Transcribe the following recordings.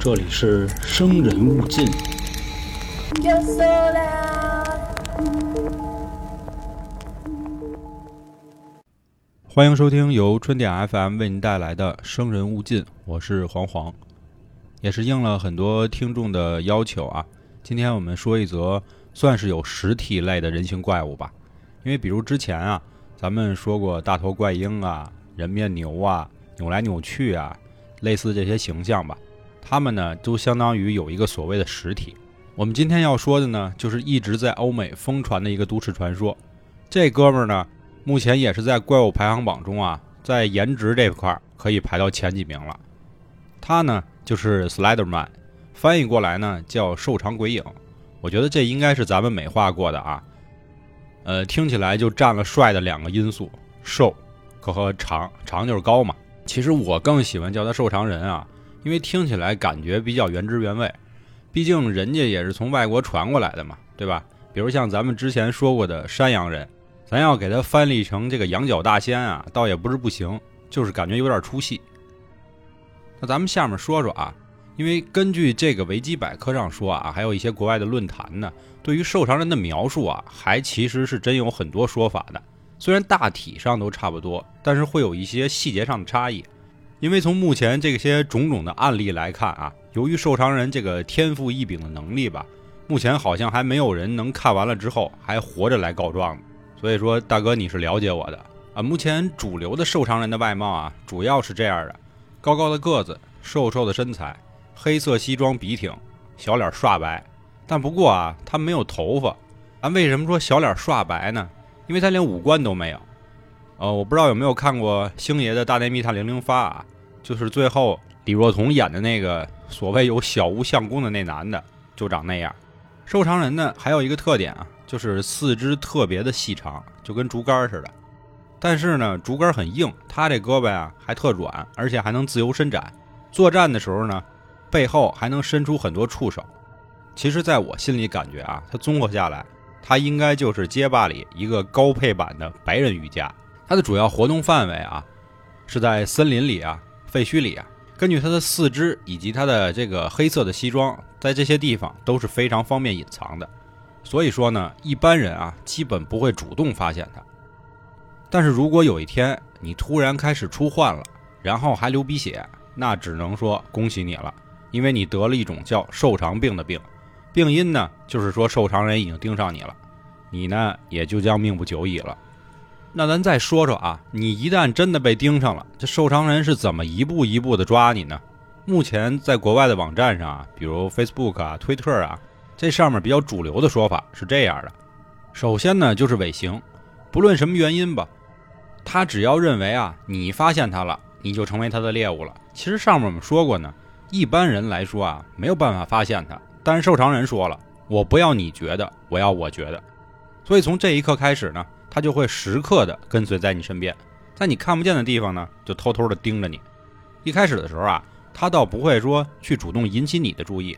这里是生人勿近。欢迎收听由春点 FM 为您带来的《生人勿近》，我是黄黄，也是应了很多听众的要求啊。今天我们说一则算是有实体类的人形怪物吧，因为比如之前啊，咱们说过大头怪婴啊、人面牛啊、扭来扭去啊，类似这些形象吧，它们呢都相当于有一个所谓的实体。我们今天要说的呢，就是一直在欧美疯传的一个都市传说，这哥们儿呢。目前也是在怪物排行榜中啊，在颜值这块可以排到前几名了。他呢就是 Slenderman，翻译过来呢叫瘦长鬼影。我觉得这应该是咱们美化过的啊。呃，听起来就占了帅的两个因素，瘦和长，长就是高嘛。其实我更喜欢叫他瘦长人啊，因为听起来感觉比较原汁原味。毕竟人家也是从外国传过来的嘛，对吧？比如像咱们之前说过的山羊人。咱要给他翻译成这个羊角大仙啊，倒也不是不行，就是感觉有点出戏。那咱们下面说说啊，因为根据这个维基百科上说啊，还有一些国外的论坛呢，对于瘦长人的描述啊，还其实是真有很多说法的。虽然大体上都差不多，但是会有一些细节上的差异。因为从目前这些种种的案例来看啊，由于瘦长人这个天赋异禀的能力吧，目前好像还没有人能看完了之后还活着来告状。所以说，大哥你是了解我的啊。目前主流的瘦长人的外貌啊，主要是这样的：高高的个子，瘦瘦的身材，黑色西装笔挺，小脸刷白。但不过啊，他没有头发。咱为什么说小脸刷白呢？因为他连五官都没有。呃，我不知道有没有看过星爷的大内密探零零发啊，就是最后李若彤演的那个所谓有小无相公的那男的，就长那样。瘦长人呢，还有一个特点啊。就是四肢特别的细长，就跟竹竿似的。但是呢，竹竿很硬，他这胳膊啊还特软，而且还能自由伸展。作战的时候呢，背后还能伸出很多触手。其实，在我心里感觉啊，他综合下来，他应该就是街霸里一个高配版的白人瑜伽。他的主要活动范围啊，是在森林里啊、废墟里啊。根据他的四肢以及他的这个黑色的西装，在这些地方都是非常方便隐藏的。所以说呢，一般人啊，基本不会主动发现它。但是如果有一天你突然开始出患了，然后还流鼻血，那只能说恭喜你了，因为你得了一种叫瘦长病的病。病因呢，就是说瘦长人已经盯上你了，你呢也就将命不久矣了。那咱再说说啊，你一旦真的被盯上了，这瘦长人是怎么一步一步的抓你呢？目前在国外的网站上啊，比如 Facebook 啊、推特啊。这上面比较主流的说法是这样的：首先呢，就是尾行，不论什么原因吧，他只要认为啊，你发现他了，你就成为他的猎物了。其实上面我们说过呢，一般人来说啊，没有办法发现他，但是瘦长人说了，我不要你觉得，我要我觉得。所以从这一刻开始呢，他就会时刻的跟随在你身边，在你看不见的地方呢，就偷偷的盯着你。一开始的时候啊，他倒不会说去主动引起你的注意，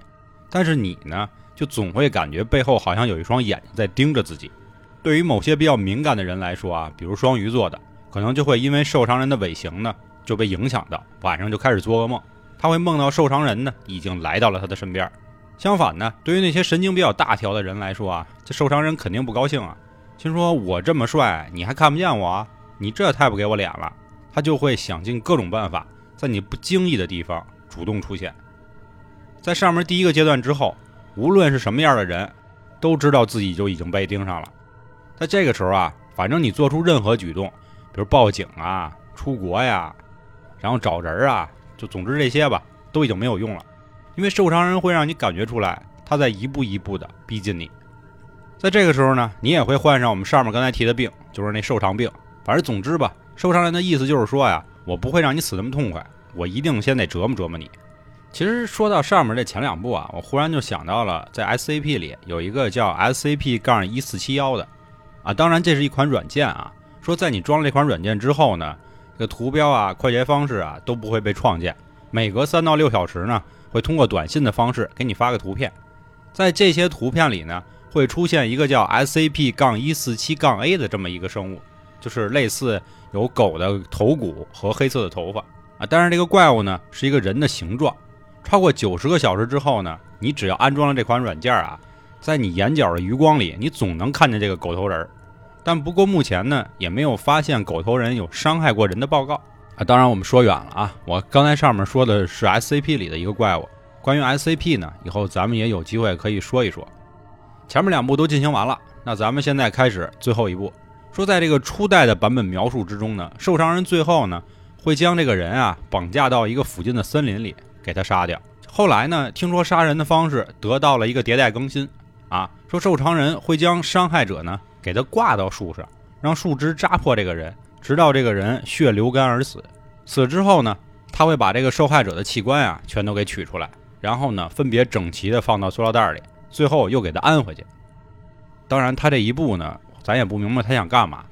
但是你呢？就总会感觉背后好像有一双眼睛在盯着自己。对于某些比较敏感的人来说啊，比如双鱼座的，可能就会因为受伤人的尾行呢就被影响到，晚上就开始做噩梦。他会梦到受伤人呢已经来到了他的身边。相反呢，对于那些神经比较大条的人来说啊，这受伤人肯定不高兴啊，心说我这么帅，你还看不见我？你这太不给我脸了。他就会想尽各种办法，在你不经意的地方主动出现。在上面第一个阶段之后。无论是什么样的人，都知道自己就已经被盯上了。在这个时候啊，反正你做出任何举动，比如报警啊、出国呀，然后找人啊，就总之这些吧，都已经没有用了。因为受伤人会让你感觉出来，他在一步一步的逼近你。在这个时候呢，你也会患上我们上面刚才提的病，就是那受伤病。反正总之吧，受伤人的意思就是说呀，我不会让你死那么痛快，我一定先得折磨折磨你。其实说到上面这前两步啊，我忽然就想到了，在 SCP 里有一个叫 SCP- 杠一四七幺的，啊，当然这是一款软件啊。说在你装了这款软件之后呢，这个图标啊、快捷方式啊都不会被创建，每隔三到六小时呢，会通过短信的方式给你发个图片，在这些图片里呢，会出现一个叫 SCP- 杠一四七杠 A 的这么一个生物，就是类似有狗的头骨和黑色的头发。啊。但是这个怪物呢是一个人的形状，超过九十个小时之后呢，你只要安装了这款软件啊，在你眼角的余光里，你总能看见这个狗头人儿。但不过目前呢，也没有发现狗头人有伤害过人的报告啊。当然我们说远了啊，我刚才上面说的是 SCP 里的一个怪物，关于 SCP 呢，以后咱们也有机会可以说一说。前面两步都进行完了，那咱们现在开始最后一步。说在这个初代的版本描述之中呢，受伤人最后呢会将这个人啊绑架到一个附近的森林里，给他杀掉。后来呢，听说杀人的方式得到了一个迭代更新啊，说受伤人会将伤害者呢给他挂到树上，让树枝扎破这个人，直到这个人血流干而死。死之后呢，他会把这个受害者的器官啊全都给取出来，然后呢分别整齐的放到塑料袋里。最后又给他安回去。当然，他这一步呢，咱也不明白他想干嘛。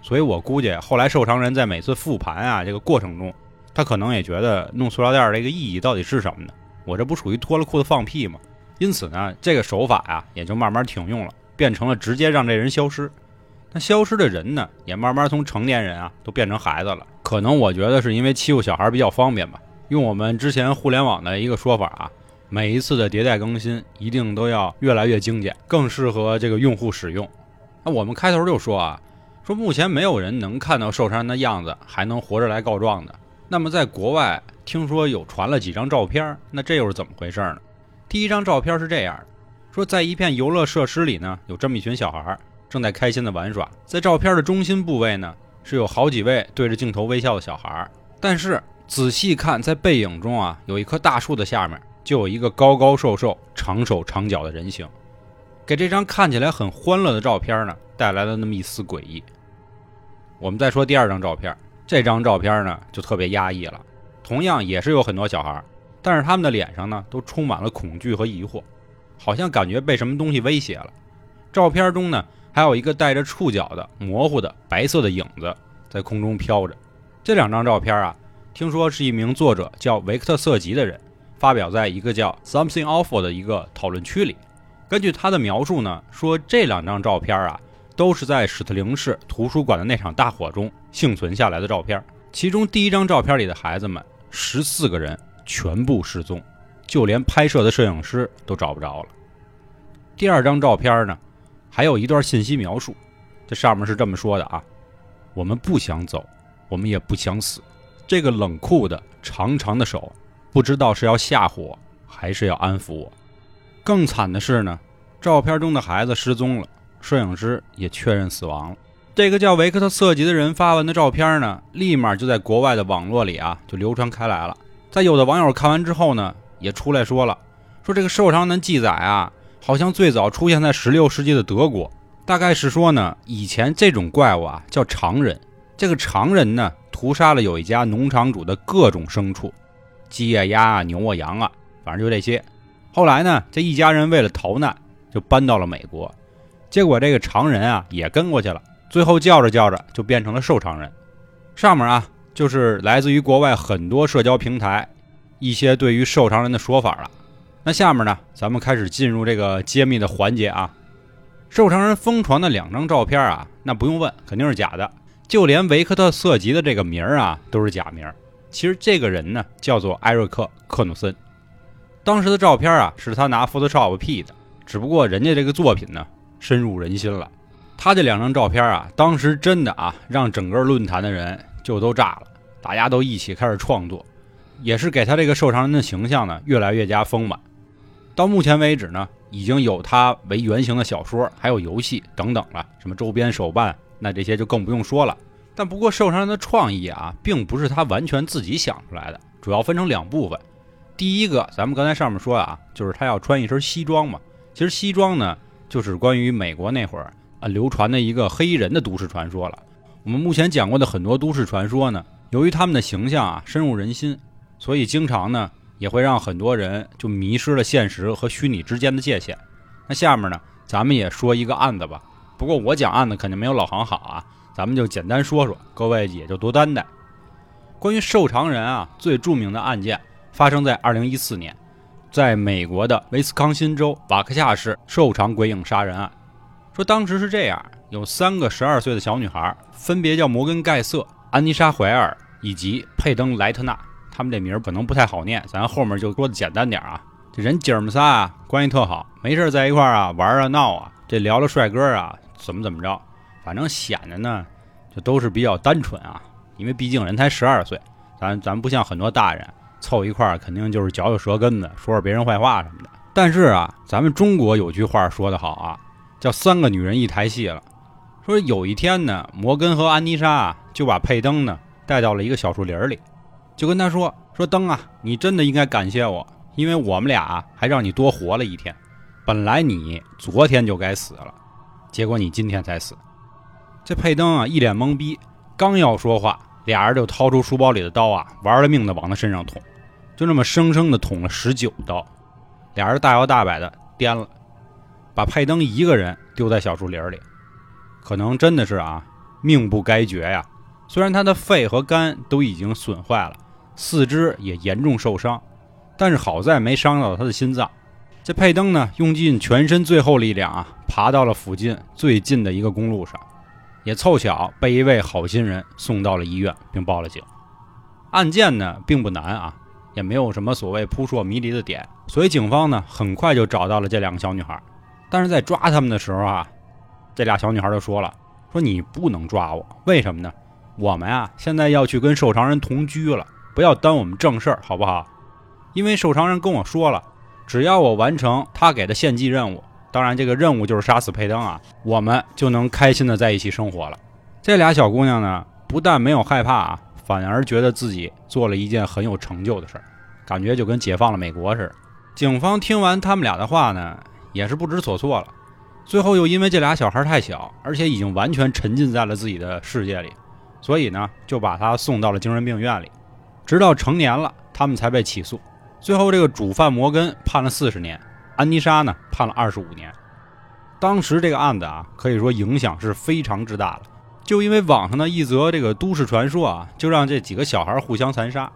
所以我估计后来受伤人在每次复盘啊这个过程中，他可能也觉得弄塑料袋这个意义到底是什么呢？我这不属于脱了裤子放屁吗？因此呢，这个手法呀也就慢慢停用了，变成了直接让这人消失。那消失的人呢，也慢慢从成年人啊都变成孩子了。可能我觉得是因为欺负小孩比较方便吧。用我们之前互联网的一个说法啊。每一次的迭代更新一定都要越来越精简，更适合这个用户使用。那我们开头就说啊，说目前没有人能看到受伤的样子还能活着来告状的。那么在国外听说有传了几张照片，那这又是怎么回事呢？第一张照片是这样的：说在一片游乐设施里呢，有这么一群小孩正在开心的玩耍。在照片的中心部位呢，是有好几位对着镜头微笑的小孩。但是仔细看，在背影中啊，有一棵大树的下面。就有一个高高瘦瘦、长手长脚的人形，给这张看起来很欢乐的照片呢带来了那么一丝诡异。我们再说第二张照片，这张照片呢就特别压抑了，同样也是有很多小孩，但是他们的脸上呢都充满了恐惧和疑惑，好像感觉被什么东西威胁了。照片中呢还有一个带着触角的模糊的白色的影子在空中飘着。这两张照片啊，听说是一名作者叫维克特·瑟吉的人。发表在一个叫 Something Awful 的一个讨论区里。根据他的描述呢，说这两张照片啊，都是在史特灵市图书馆的那场大火中幸存下来的照片。其中第一张照片里的孩子们，十四个人全部失踪，就连拍摄的摄影师都找不着了。第二张照片呢，还有一段信息描述，这上面是这么说的啊：我们不想走，我们也不想死。这个冷酷的长长的手。不知道是要吓唬我，还是要安抚我。更惨的是呢，照片中的孩子失踪了，摄影师也确认死亡了。这个叫维克特·瑟吉的人发完的照片呢，立马就在国外的网络里啊就流传开来了。在有的网友看完之后呢，也出来说了，说这个受伤的记载啊，好像最早出现在16世纪的德国，大概是说呢，以前这种怪物啊叫常人，这个常人呢屠杀了有一家农场主的各种牲畜。鸡啊、鸭啊、牛啊、羊啊，反正就这些。后来呢，这一家人为了逃难，就搬到了美国。结果这个常人啊也跟过去了。最后叫着叫着，就变成了瘦常人。上面啊，就是来自于国外很多社交平台一些对于瘦常人的说法了。那下面呢，咱们开始进入这个揭秘的环节啊。瘦常人疯传的两张照片啊，那不用问，肯定是假的。就连维克特·瑟吉的这个名儿啊，都是假名。其实这个人呢，叫做艾瑞克·克努森。当时的照片啊，是他拿 Photoshop P 的。只不过人家这个作品呢，深入人心了。他这两张照片啊，当时真的啊，让整个论坛的人就都炸了。大家都一起开始创作，也是给他这个受伤人的形象呢，越来越加丰满。到目前为止呢，已经有他为原型的小说，还有游戏等等了。什么周边手办，那这些就更不用说了。但不过，受伤人的创意啊，并不是他完全自己想出来的，主要分成两部分。第一个，咱们刚才上面说啊，就是他要穿一身西装嘛。其实西装呢，就是关于美国那会儿啊流传的一个黑衣人的都市传说了。我们目前讲过的很多都市传说呢，由于他们的形象啊深入人心，所以经常呢也会让很多人就迷失了现实和虚拟之间的界限。那下面呢，咱们也说一个案子吧。不过我讲案子肯定没有老航好啊。咱们就简单说说，各位也就多担待。关于瘦长人啊，最著名的案件发生在二零一四年，在美国的威斯康辛州瓦克夏市瘦长鬼影杀人案。说当时是这样，有三个十二岁的小女孩，分别叫摩根·盖瑟、安妮莎·怀尔以及佩登·莱特纳。他们这名儿可能不太好念，咱后面就说的简单点啊。这人姐儿们仨啊，关系特好，没事在一块儿啊玩啊闹啊，这聊聊帅哥啊，怎么怎么着，反正显得呢，就都是比较单纯啊。因为毕竟人才十二岁，咱咱不像很多大人凑一块儿，肯定就是嚼嚼舌根子，说说别人坏话什么的。但是啊，咱们中国有句话说得好啊，叫三个女人一台戏了。说有一天呢，摩根和安妮莎啊就把佩登呢带到了一个小树林里，就跟他说说登啊，你真的应该感谢我。因为我们俩还让你多活了一天，本来你昨天就该死了，结果你今天才死。这佩登啊一脸懵逼，刚要说话，俩人就掏出书包里的刀啊，玩了命的往他身上捅，就那么生生的捅了十九刀。俩人大摇大摆的颠了，把佩登一个人丢在小树林里，可能真的是啊命不该绝呀。虽然他的肺和肝都已经损坏了，四肢也严重受伤。但是好在没伤到他的心脏。这佩登呢，用尽全身最后力量啊，爬到了附近最近的一个公路上，也凑巧被一位好心人送到了医院，并报了警。案件呢并不难啊，也没有什么所谓扑朔迷离的点，所以警方呢很快就找到了这两个小女孩。但是在抓他们的时候啊，这俩小女孩就说了：“说你不能抓我，为什么呢？我们啊现在要去跟受偿人同居了，不要耽误我们正事儿，好不好？”因为受伤人跟我说了，只要我完成他给的献祭任务，当然这个任务就是杀死佩登啊，我们就能开心的在一起生活了。这俩小姑娘呢，不但没有害怕啊，反而觉得自己做了一件很有成就的事儿，感觉就跟解放了美国似的。警方听完他们俩的话呢，也是不知所措了。最后又因为这俩小孩太小，而且已经完全沉浸在了自己的世界里，所以呢，就把他送到了精神病院里，直到成年了，他们才被起诉。最后，这个主犯摩根判了四十年，安妮莎呢判了二十五年。当时这个案子啊，可以说影响是非常之大的。就因为网上的一则这个都市传说啊，就让这几个小孩互相残杀。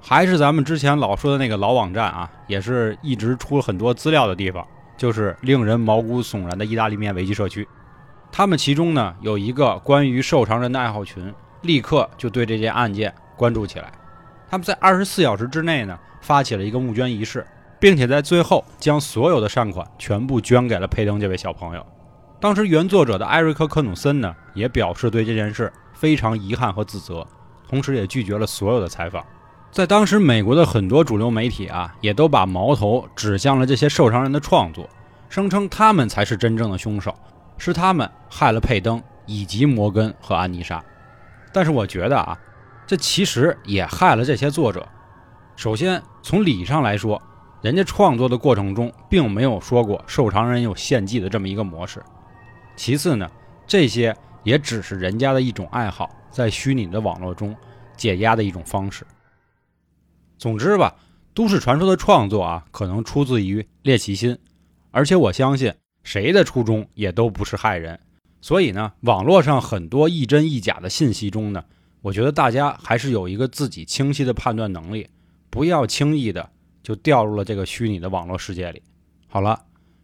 还是咱们之前老说的那个老网站啊，也是一直出了很多资料的地方，就是令人毛骨悚然的意大利面危机社区。他们其中呢有一个关于瘦长人的爱好群，立刻就对这件案件关注起来。他们在二十四小时之内呢，发起了一个募捐仪式，并且在最后将所有的善款全部捐给了佩登这位小朋友。当时原作者的艾瑞克·科努森呢，也表示对这件事非常遗憾和自责，同时也拒绝了所有的采访。在当时，美国的很多主流媒体啊，也都把矛头指向了这些受伤人的创作，声称他们才是真正的凶手，是他们害了佩登以及摩根和安妮莎。但是我觉得啊。这其实也害了这些作者。首先，从理上来说，人家创作的过程中并没有说过受偿人有献祭的这么一个模式。其次呢，这些也只是人家的一种爱好，在虚拟的网络中解压的一种方式。总之吧，都市传说的创作啊，可能出自于猎奇心，而且我相信谁的初衷也都不是害人。所以呢，网络上很多亦真亦假的信息中呢。我觉得大家还是有一个自己清晰的判断能力，不要轻易的就掉入了这个虚拟的网络世界里。好了，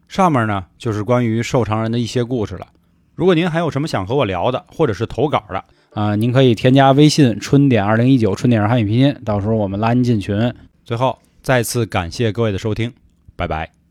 上面呢就是关于瘦长人的一些故事了。如果您还有什么想和我聊的，或者是投稿的啊，您可以添加微信“春点二零一九”，春点是汉语拼音，到时候我们拉您进群。最后再次感谢各位的收听，拜拜。